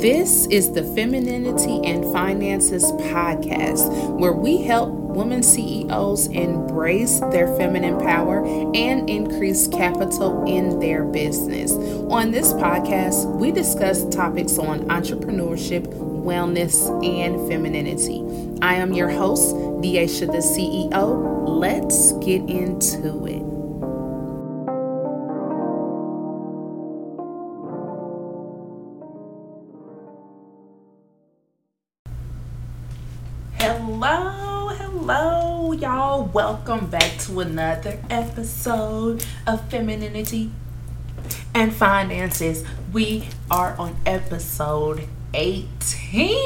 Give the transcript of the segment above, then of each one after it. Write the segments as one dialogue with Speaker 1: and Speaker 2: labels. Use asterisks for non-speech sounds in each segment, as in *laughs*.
Speaker 1: This is the Femininity and Finances podcast, where we help women CEOs embrace their feminine power and increase capital in their business. On this podcast, we discuss topics on entrepreneurship, wellness, and femininity. I am your host, Deasha the CEO. Let's get into it. Welcome back to another episode of Femininity and Finances. We are on episode 18. *laughs*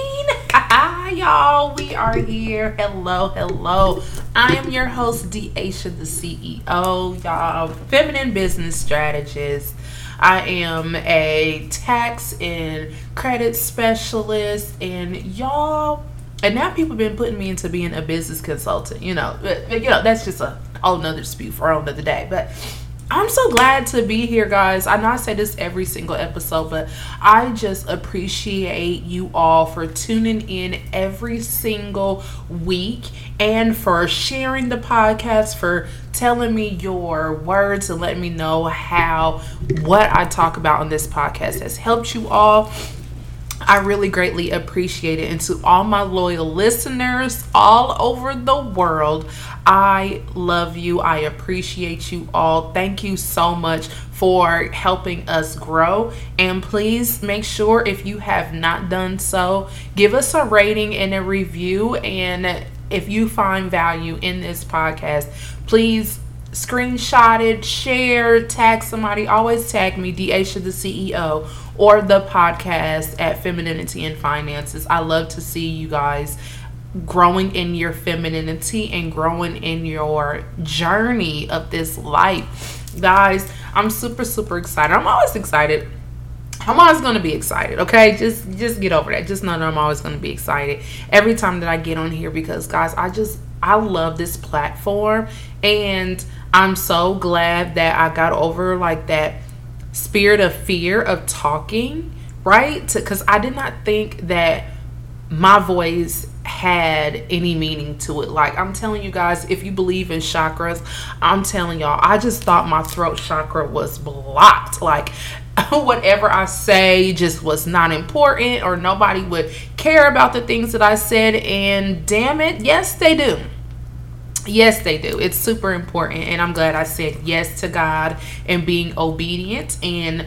Speaker 1: Hi, y'all, we are here. Hello, hello. I am your host, Deasha, the CEO, y'all, feminine business strategist. I am a tax and credit specialist, and y'all and now people have been putting me into being a business consultant. You know, but, you know that's just a whole nother spew for another day. But I'm so glad to be here, guys. I know I say this every single episode, but I just appreciate you all for tuning in every single week and for sharing the podcast, for telling me your words and letting me know how what I talk about on this podcast has helped you all I really greatly appreciate it. And to all my loyal listeners all over the world, I love you. I appreciate you all. Thank you so much for helping us grow. And please make sure if you have not done so, give us a rating and a review. And if you find value in this podcast, please screenshot it, share, tag somebody. Always tag me, Deasha the CEO or the podcast at Femininity and Finances. I love to see you guys growing in your femininity and growing in your journey of this life. Guys, I'm super super excited. I'm always excited. I'm always to be excited, okay? Just just get over that. Just know that I'm always to be excited every time that I get on here because guys, I just I love this platform and I'm so glad that I got over like that spirit of fear of talking, right? Because I did not think that my voice had any meaning to it. Like I'm telling you guys, if you believe in chakras, I'm telling y'all, I just thought my throat chakra was blocked. Like *laughs* whatever I say just was not important or nobody would care about the things that I said. And damn it, yes, they do. Yes, they do. It's super important. And I'm glad I said yes to God and being obedient and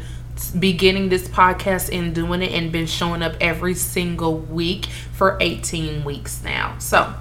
Speaker 1: beginning this podcast and doing it and been showing up every single week for 18 weeks now. So,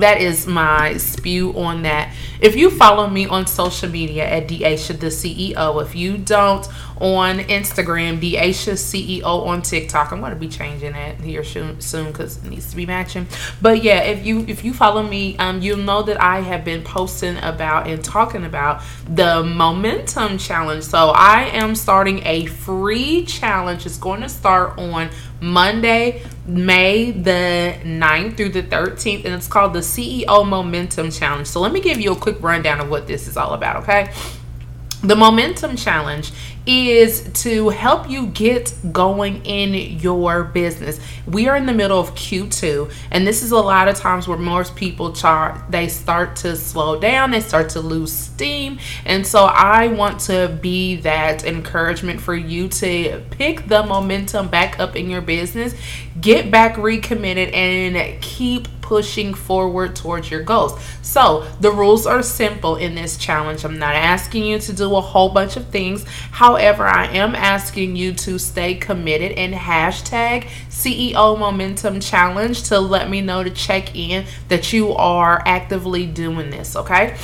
Speaker 1: that is my spew on that. If you follow me on social media at Deasha the CEO, if you don't on Instagram, Deasha CEO on TikTok, I'm gonna be changing that here soon because it needs to be matching. But yeah, if you if you follow me, um, you'll know that I have been posting about and talking about the Momentum Challenge. So I am starting a free challenge. It's going to start on Monday, May the 9th through the 13th, and it's called the CEO Momentum Challenge. So let me give you a quick rundown of what this is all about, okay? The Momentum Challenge is to help you get going in your business. We are in the middle of Q2 and this is a lot of times where most people chart they start to slow down, they start to lose steam. And so I want to be that encouragement for you to pick the momentum back up in your business, get back recommitted and keep pushing forward towards your goals. So, the rules are simple in this challenge. I'm not asking you to do a whole bunch of things. However, I am asking you to stay committed and hashtag CEO Momentum Challenge to let me know to check in that you are actively doing this, okay?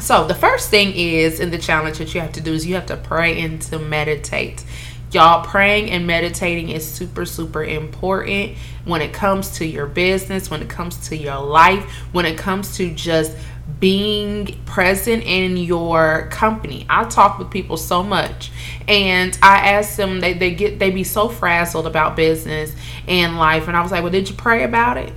Speaker 1: So, the first thing is in the challenge that you have to do is you have to pray and to meditate. Y'all, praying and meditating is super, super important when it comes to your business, when it comes to your life, when it comes to just being present in your company. I talk with people so much and I ask them they, they get they be so frazzled about business and life and I was like, Well, did you pray about it?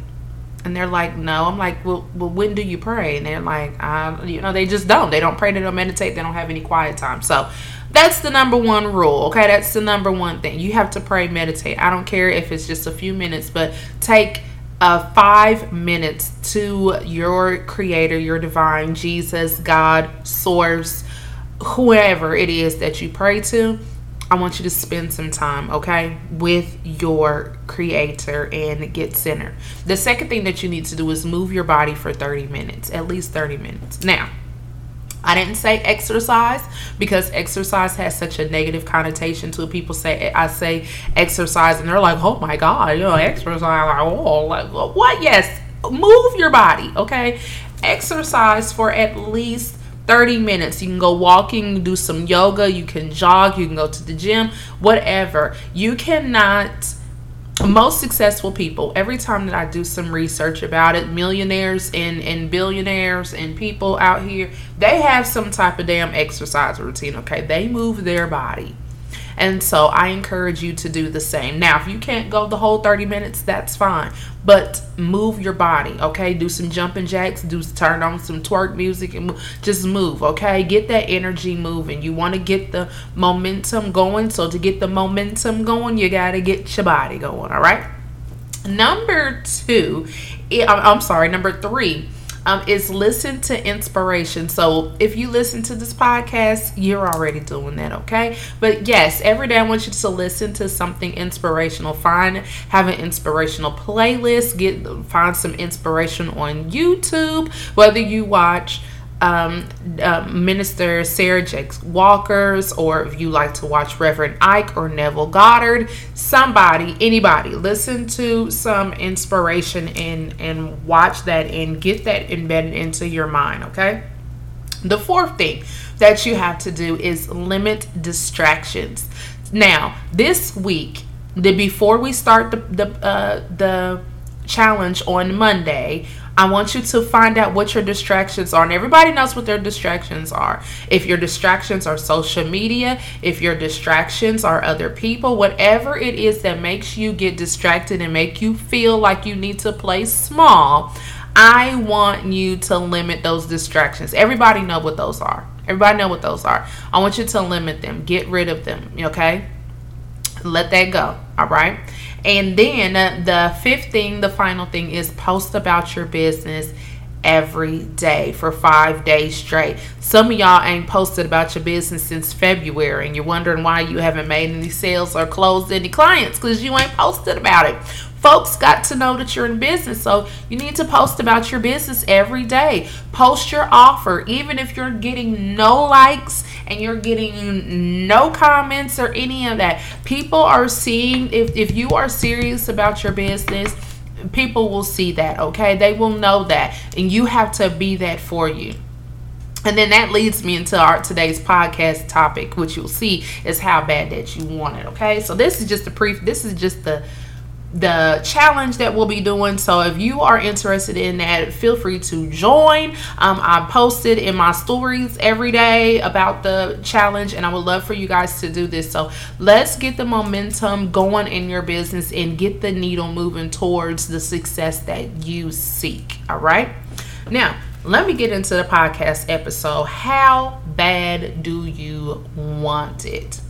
Speaker 1: And they're like, no. I'm like, well, well when do you pray? And they're like, um, you know, they just don't. They don't pray. They don't meditate. They don't have any quiet time. So That's the number one rule, okay? That's the number one thing. You have to pray, meditate. I don't care if it's just a few minutes, but take uh, five minutes to your creator, your divine, Jesus, God, source, whoever it is that you pray to. I want you to spend some time, okay, with your creator and get centered. The second thing that you need to do is move your body for 30 minutes, at least 30 minutes. Now, I didn't say exercise because exercise has such a negative connotation to. People say I say exercise and they're like, "Oh my god, you know, exercise." Like, oh, like what? Yes, move your body, okay? Exercise for at least 30 minutes. You can go walking, do some yoga, you can jog, you can go to the gym, whatever. You cannot most successful people every time that i do some research about it millionaires and, and billionaires and people out here they have some type of damn exercise routine okay? They move their body and so I encourage you to do the same. Now, if you can't go the whole 30 minutes, that's fine. But move your body, okay? Do some jumping jacks, do turn on some twerk music and just move, okay? Get that energy moving. You want to get the momentum going. So to get the momentum going, you got to get your body going, all right? Number 2, I'm sorry, number 3 um, is listen to inspiration. So if you listen to this podcast, you're already doing that, okay? But yes, every day I want you to listen to something inspirational. Find have an inspirational playlist. Get find some inspiration on YouTube. Whether you watch um, uh, Minister Sarah Jakes Walker's, or if you like to watch Reverend Ike or Neville Goddard, somebody, anybody, listen to some inspiration and and watch that and get that embedded into your mind. Okay. The fourth thing that you have to do is limit distractions. Now, this week, the before we start the the uh, the challenge on Monday, I want you to find out what your distractions are. And everybody knows what their distractions are. If your distractions are social media, if your distractions are other people, whatever it is that makes you get distracted and make you feel like you need to play small, I want you to limit those distractions. Everybody know what those are. Everybody know what those are. I want you to limit them. Get rid of them, okay? Let that go, all right? And then the fifth thing, the final thing is post about your business every day for five days straight. Some of y'all ain't posted about your business since February and you're wondering why you haven't made any sales or closed any clients because you ain't posted about it folks got to know that you're in business. So you need to post about your business every day. Post your offer, even if you're getting no likes and you're getting no comments or any of that. People are seeing if, if you are serious about your business, people will see that, okay? They will know that. And you have to be that for you. And then that leads me into our today's podcast topic, which you'll see is how bad that you want it. Okay, so this is just a brief. This is just the the challenge that we'll be doing. So if you are interested in that, feel free to join. Um, I posted in my stories every day about the challenge, and I would love for you guys to do this. So let's get the momentum going in your business and get the needle moving towards the success that you seek. All right. Now, let me get into the podcast episode. How bad do you want it?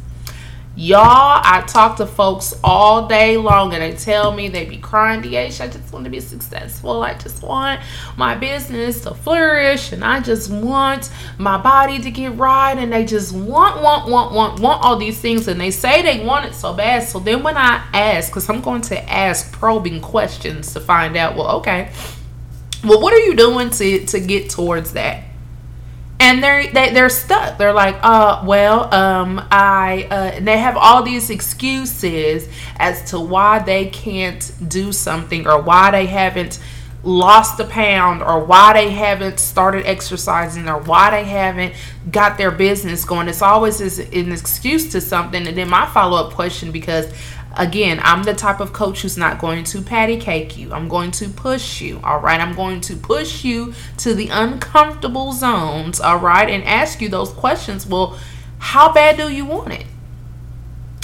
Speaker 1: Y'all, I talk to folks all day long and they tell me they be crying, DH, I just want to be successful. I just want my business to flourish and I just want my body to get right. And they just want, want, want, want, want all these things. And they say they want it so bad. So then when I ask, because I'm going to ask probing questions to find out, well, okay, well, what are you doing to, to get towards that? And they're they, they're stuck. They're like uh well um i uh they have all these excuses as to why they can't do something or why they haven't lost a pound or why they haven't started exercising or why they haven't got their business going it's always an excuse to something and then my follow-up question because Again, I'm the type of coach who's not going to patty cake you. I'm going to push you, all right? I'm going to push you to the uncomfortable zones, all right? And ask you those questions. Well, how bad do you want it?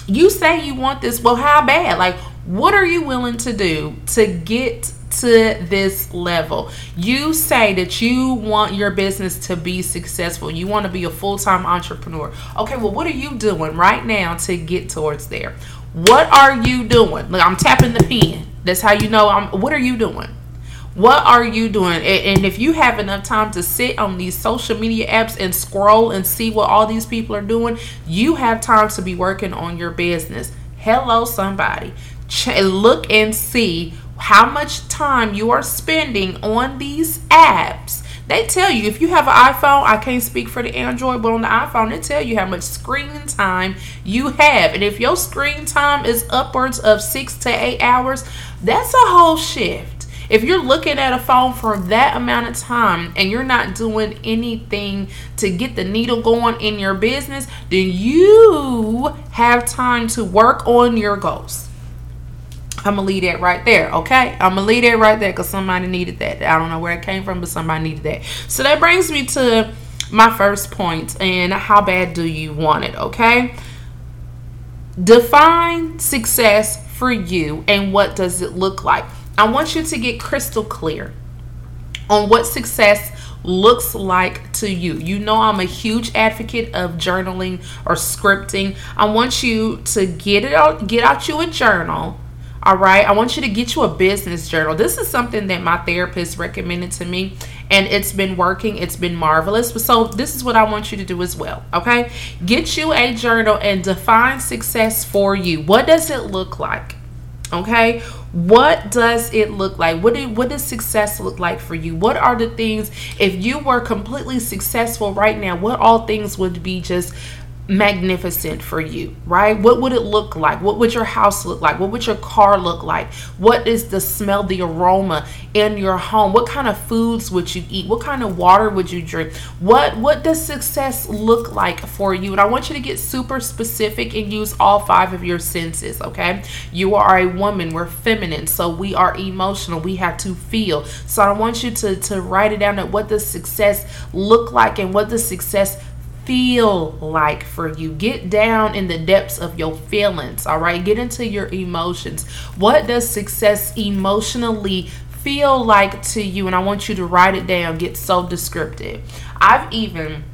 Speaker 1: You say you want this. Well, how bad? Like, What are you willing to do to get to this level. You say that you want your business to be successful. You want to be a full-time entrepreneur. Okay, well what are you doing right now to get towards there? What are you doing? Look, I'm tapping the pen. That's how you know I'm what are you doing? What are you doing? And if you have enough time to sit on these social media apps and scroll and see what all these people are doing, you have time to be working on your business. Hello, somebody. Look and see how much time you are spending on these apps. They tell you if you have an iPhone, I can't speak for the Android, but on the iPhone, they tell you how much screen time you have. And if your screen time is upwards of six to eight hours, that's a whole shift. If you're looking at a phone for that amount of time and you're not doing anything to get the needle going in your business, then you have time to work on your goals. I'm gonna leave that right there, okay? I'm gonna leave that right there because somebody needed that. I don't know where it came from, but somebody needed that. So that brings me to my first point and how bad do you want it, okay? Define success for you and what does it look like. I want you to get crystal clear on what success looks like to you. You know I'm a huge advocate of journaling or scripting. I want you to get it out get out you a journal all right. I want you to get you a business journal. This is something that my therapist recommended to me and it's been working. It's been marvelous. So, this is what I want you to do as well. Okay. Get you a journal and define success for you. What does it look like? Okay. What does it look like? What, do, what does success look like for you? What are the things, if you were completely successful right now, what all things would be just magnificent for you, right? What would it look like? What would your house look like? What would your car look like? What is the smell, the aroma in your home? What kind of foods would you eat? What kind of water would you drink? What what does success look like for you? And I want you to get super specific and use all five of your senses, okay? You are a woman, we're feminine, so we are emotional. We have to feel. So I want you to to write it down at what does success look like and what does success feel like for you. Get down in the depths of your feelings, all right? Get into your emotions. What does success emotionally feel like to you? And I want you to write it down, get so descriptive. I've even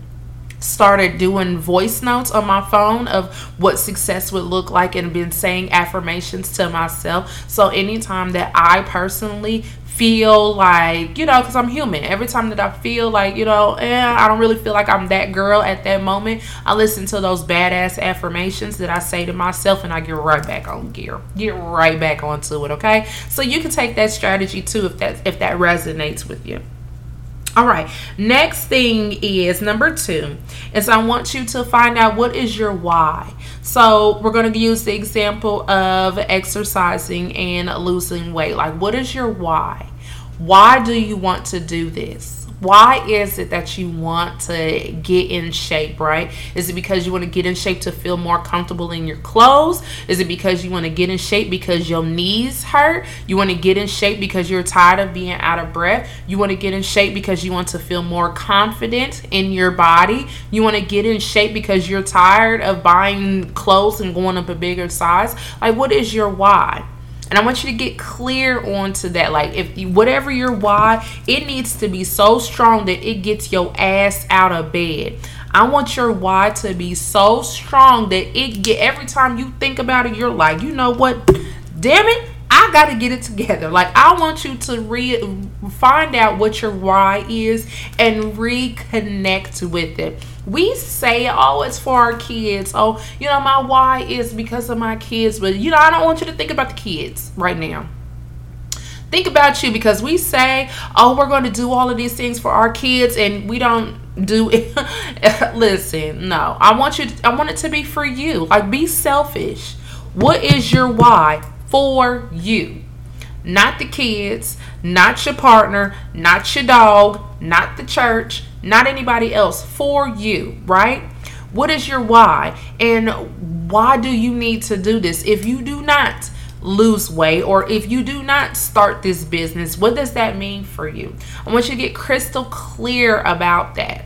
Speaker 1: started doing voice notes on my phone of what success would look like and been saying affirmations to myself. So anytime that I personally feel like, you know, because I'm human. Every time that I feel like, you know, eh, I don't really feel like I'm that girl at that moment, I listen to those badass affirmations that I say to myself and I get right back on gear. Get right back onto it, okay? So you can take that strategy too if that if that resonates with you. All right, next thing is number two is I want you to find out what is your why. So we're going to use the example of exercising and losing weight. Like, what is your why? Why do you want to do this? Why is it that you want to get in shape, right? Is it because you want to get in shape to feel more comfortable in your clothes? Is it because you want to get in shape because your knees hurt? You want to get in shape because you're tired of being out of breath? You want to get in shape because you want to feel more confident in your body? You want to get in shape because you're tired of buying clothes and going up a bigger size? Like, what is your why? And I want you to get clear onto that. Like, if you, whatever your why, it needs to be so strong that it gets your ass out of bed. I want your why to be so strong that it get every time you think about it, you're like, you know what? Damn it, I got to get it together. Like I want you to re find out what your why is and reconnect with it we say oh it's for our kids. Oh you know my why is because of my kids. But you know i don't want you to think about the kids right now. Think about you because we say oh we're going to do all of these things for our kids and we don't do it *laughs* listen no. I want you to, i want it to be for you. Like be selfish. What is your why for you not the kids not your partner not your dog not the church not anybody else, for you, right? What is your why? And why do you need to do this? If you do not lose weight or if you do not start this business, what does that mean for you? I want you to get crystal clear about that.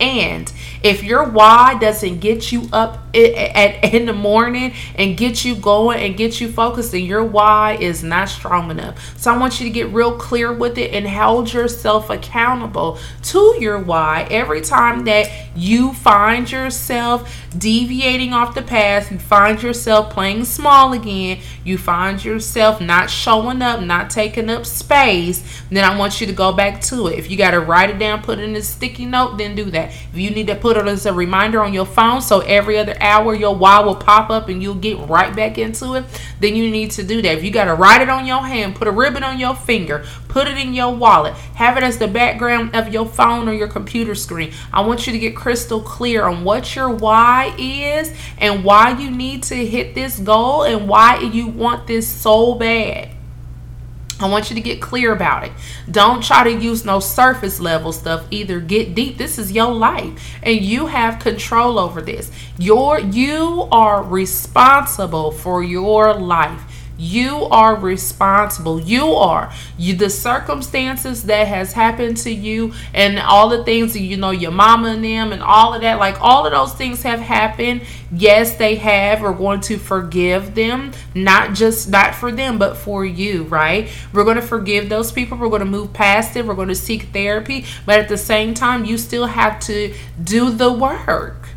Speaker 1: And if your why doesn't get you up at, *laughs* in the morning and get you going and get you focused and your why is not strong enough. So i want you to get real clear with it and hold yourself accountable to your why. Every time that you find yourself deviating off the path you find yourself playing small again you find yourself not showing up not taking up space then i want you to go back to it. If you got to write it down put it in a sticky note then do that. If you need to put it as a reminder on your phone so every other your why will pop up and you'll get right back into it, then you need to do that. If you got to write it on your hand, put a ribbon on your finger, put it in your wallet, have it as the background of your phone or your computer screen. I want you to get crystal clear on what your why is and why you need to hit this goal and why you want this so bad. I want you to get clear about it. Don't try to use no surface level stuff either. Get deep. This is your life and you have control over this. Your you are responsible for your life. You are responsible. You are. You the circumstances that has happened to you and all the things you know your mama and them and all of that like all of those things have happened. Yes, they have. We're going to forgive them, not just not for them, but for you, right? We're going to forgive those people. We're going to move past it. We're going to seek therapy, but at the same time, you still have to do the work.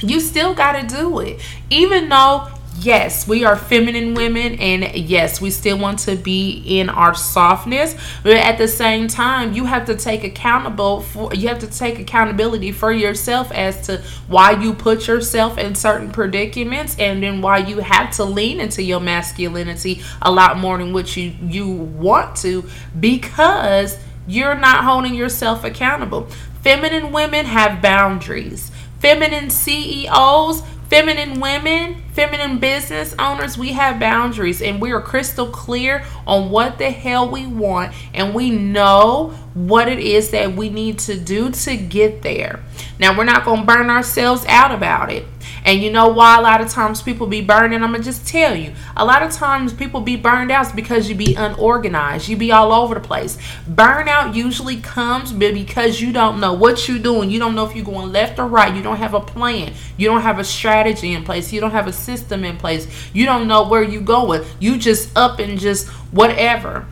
Speaker 1: You still got to do it. Even though yes, we are feminine women, and yes, we still want to be in our softness, but at the same time, you have to take accountable for you have to take accountability for yourself as to why you put yourself in certain predicaments, and then why you have to lean into your masculinity a lot more than what you you want to because you're not holding yourself accountable. Feminine women have boundaries. Feminine CEOs feminine women, feminine business owners, we have boundaries and we are crystal clear on what the hell we want and we know what it is that we need to do to get there. Now, we're not going to burn ourselves out about it. And you know why a lot of times people be burning? I'm gonna just tell you. A lot of times people be burned out because you be unorganized. You be all over the place. Burnout usually comes because you don't know what you're doing. You don't know if you're going left or right. You don't have a plan. You don't have a strategy in place. You don't have a system in place. You don't know where you're going. You just up and just whatever.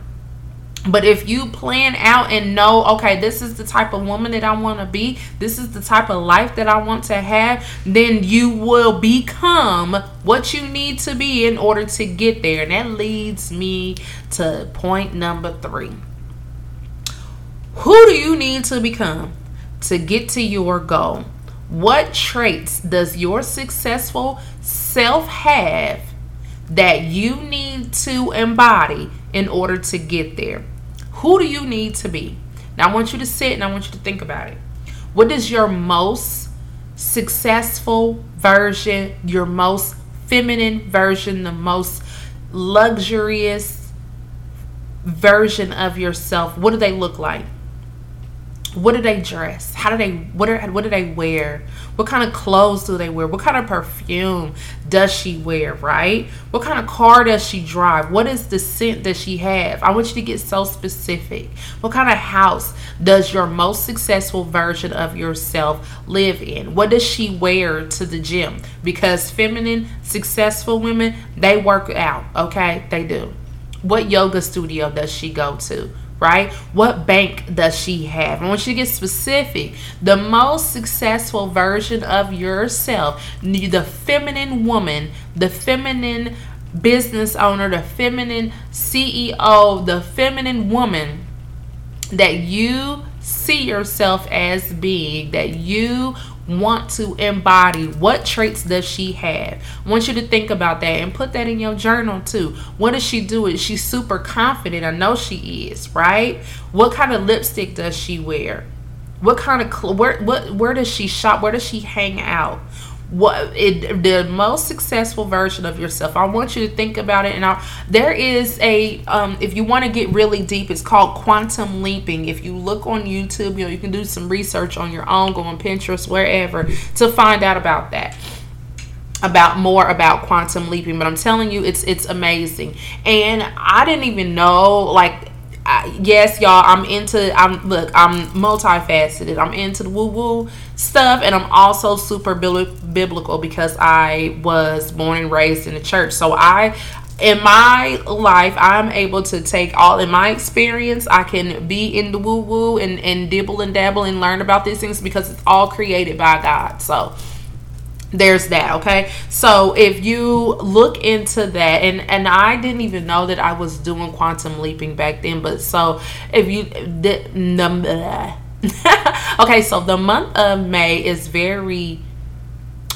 Speaker 1: But if you plan out and know, okay, this is the type of woman that I want to be, this is the type of life that I want to have, then you will become what you need to be in order to get there. And that leads me to point number three. Who do you need to become to get to your goal? What traits does your successful self have that you need to embody in order to get there? Who do you need to be? Now, I want you to sit and I want you to think about it. What is your most successful version, your most feminine version, the most luxurious version of yourself? What do they look like? What do they dress? How do they what are what do they wear? What kind of clothes do they wear? What kind of perfume does she wear, right? What kind of car does she drive? What is the scent that she have? I want you to get so specific. What kind of house does your most successful version of yourself live in? What does she wear to the gym? Because feminine successful women, they work out, okay? They do. What yoga studio does she go to? Right? What bank does she have? I want you to get specific. The most successful version of yourself, the feminine woman, the feminine business owner, the feminine CEO, the feminine woman that you see yourself as being, that you want to embody? What traits does she have? I want you to think about that and put that in your journal too. What does she do? Is she super confident? I know she is, right? What kind of lipstick does she wear? What kind of cl- where what where does she shop? Where does she hang out? What it, the most successful version of yourself. I want you to think about it and I, there is a um, if you want to get really deep it's called quantum leaping. If you look on youtube you know you can do some research on your own go on pinterest wherever to find out about that about more about quantum leaping. But i'm telling you it's it's amazing. And i didn't even know like I, yes, y'all, I'm into. I'm look. I'm multifaceted. I'm into the woo woo stuff, and I'm also super biblical because I was born and raised in the church. So I, in my life, I'm able to take all in my experience. I can be in the woo woo and and dibble and dabble and learn about these things because it's all created by God. So there's that okay? So if you look into that and and i didn't even know that i was doing quantum leaping back then but so if you the, *laughs* okay so the month of may is very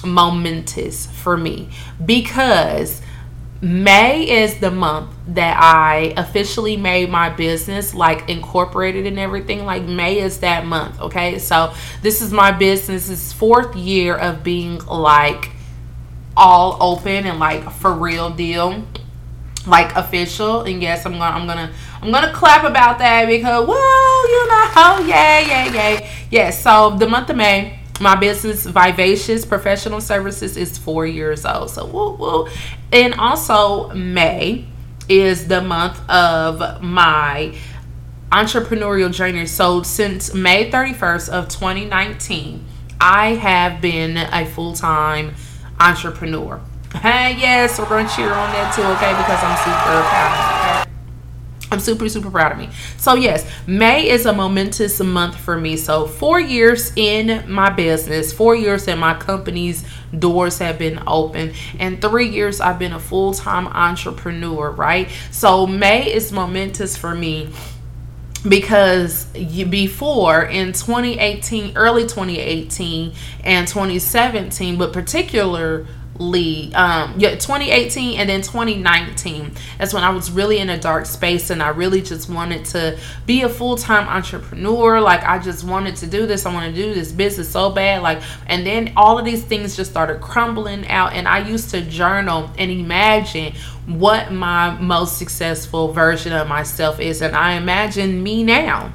Speaker 1: momentous for me because May is the month that I officially made my business like incorporated and everything. Like May is that month, okay? So this is my business's fourth year of being like all open and like for real deal, like official. And yes, I'm gonna I'm gonna I'm gonna clap about that because whoa, you know, oh, yeah, yeah, yeah, yeah. So the month of May my business, Vivacious Professional Services, is four years old. So, woo woo. And also, May is the month of my entrepreneurial journey. So, since May 31st of 2019, I have been a full time entrepreneur. Hey, yes, we're going to cheer on that too, okay? Because I'm super proud. I'm super, super proud of me. So, yes, May is a momentous month for me. So, four years in my business, four years in my company's doors have been open, and three years I've been a full time entrepreneur, right? So, May is momentous for me because before in 2018 early 2018 and 2017 but particular um yeah 2018 and then 2019 that's when i was really in a dark space and i really just wanted to be a full-time entrepreneur. Like i just wanted to do this. I want to do this business so bad. Like and then all of these things just started crumbling out and i used to journal and imagine what my most successful version of myself is. And i imagine me now.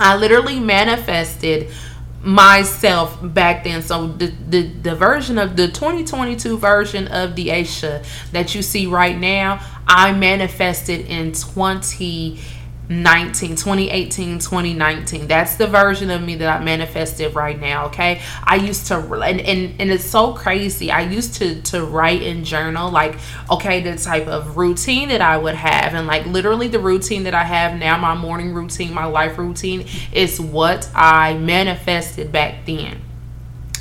Speaker 1: I literally manifested myself back then. So the, the the version of the 2022 version of the Aisha that you see right now, I manifested in 20 19 2018 2019 that's the version of me that i manifested right now okay? I used to and, and and it's so crazy. I used to to write and journal like okay the type of routine that i would have. And like literally the routine that i have now my morning routine my life routine is what i manifested back then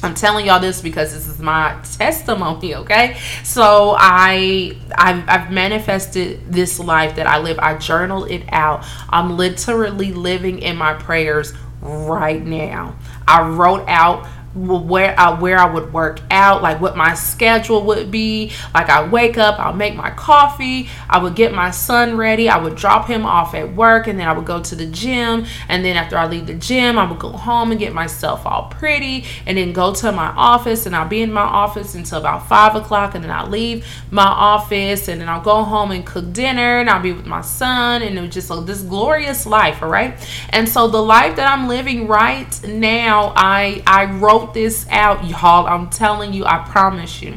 Speaker 1: I'm telling y'all this because this is my *laughs* testimony, okay? So I I've, I've, manifested this life that I live. I journal it out. I'm literally living in my prayers right now. I wrote out where I where I would work out, like what my schedule would be. Like I wake up, I'll make my coffee, I would get my son ready, I would drop him off at work, and then I would go to the gym. And then after I leave the gym, I would go home and get myself all pretty, and then go to my office, and I'll be in my office until about five o'clock, and then I'll leave my office, and then I'll go home and cook dinner, and I'll be with my son, and it was just like this glorious life, all right. And so the life that I'm living right now, I I wrote wrote this out, y'all. I'm telling you, I promise you.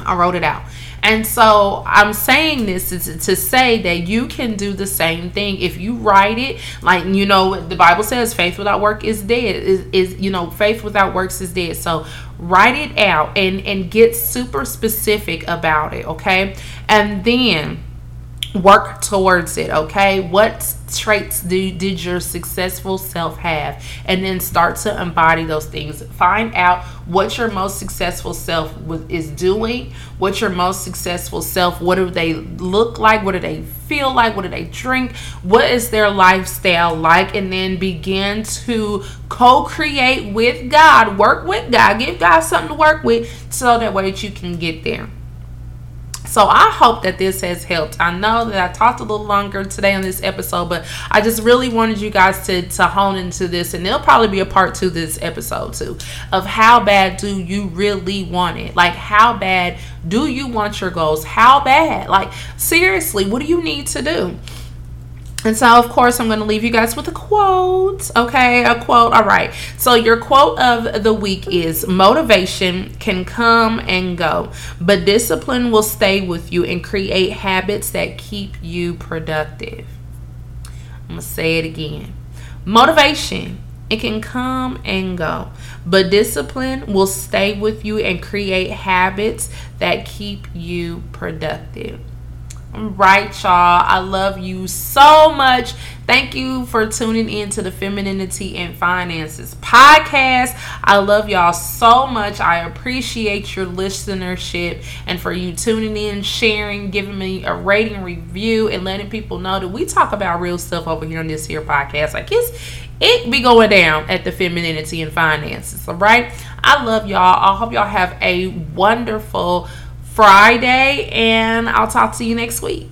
Speaker 1: I wrote it out. And so I'm saying this is to say that you can do the same thing if you write it. Like you know, the Bible says faith without work is dead. Is, is you know, faith without works is dead. So write it out and and get super specific about it. Okay, and then work towards it okay? What traits do, did your successful self have? And then start to embody those things. Find out what your most successful self is doing what your most successful self what do they look like? What do they feel like? What do they drink? What is their lifestyle like? And then begin to co-create with god. Work with god. Give god something to work with so that way that you can get there so I hope that this has helped. I know that I talked a little longer today on this episode, but I just really wanted you guys to to hone into this, and there'll probably be a part two this episode too of how bad do you really want it? Like how bad do you want your goals? How bad? Like seriously, what do you need to do? And so, of course, I'm going to leave you guys with a quote. Okay, a quote. All right. So, your quote of the week is Motivation can come and go, but discipline will stay with you and create habits that keep you productive. I'm going to say it again. Motivation, it can come and go, but discipline will stay with you and create habits that keep you productive. Right, y'all. I love you so much. Thank you for tuning in to the Femininity and Finances podcast. I love y'all so much. I appreciate your listenership and for you tuning in, sharing, giving me a rating, review, and letting people know that we talk about real stuff over here on this here podcast. Like it's it be going down at the Femininity and Finances. All right. I love y'all. I hope y'all have a wonderful Friday, and I'll talk to you next week.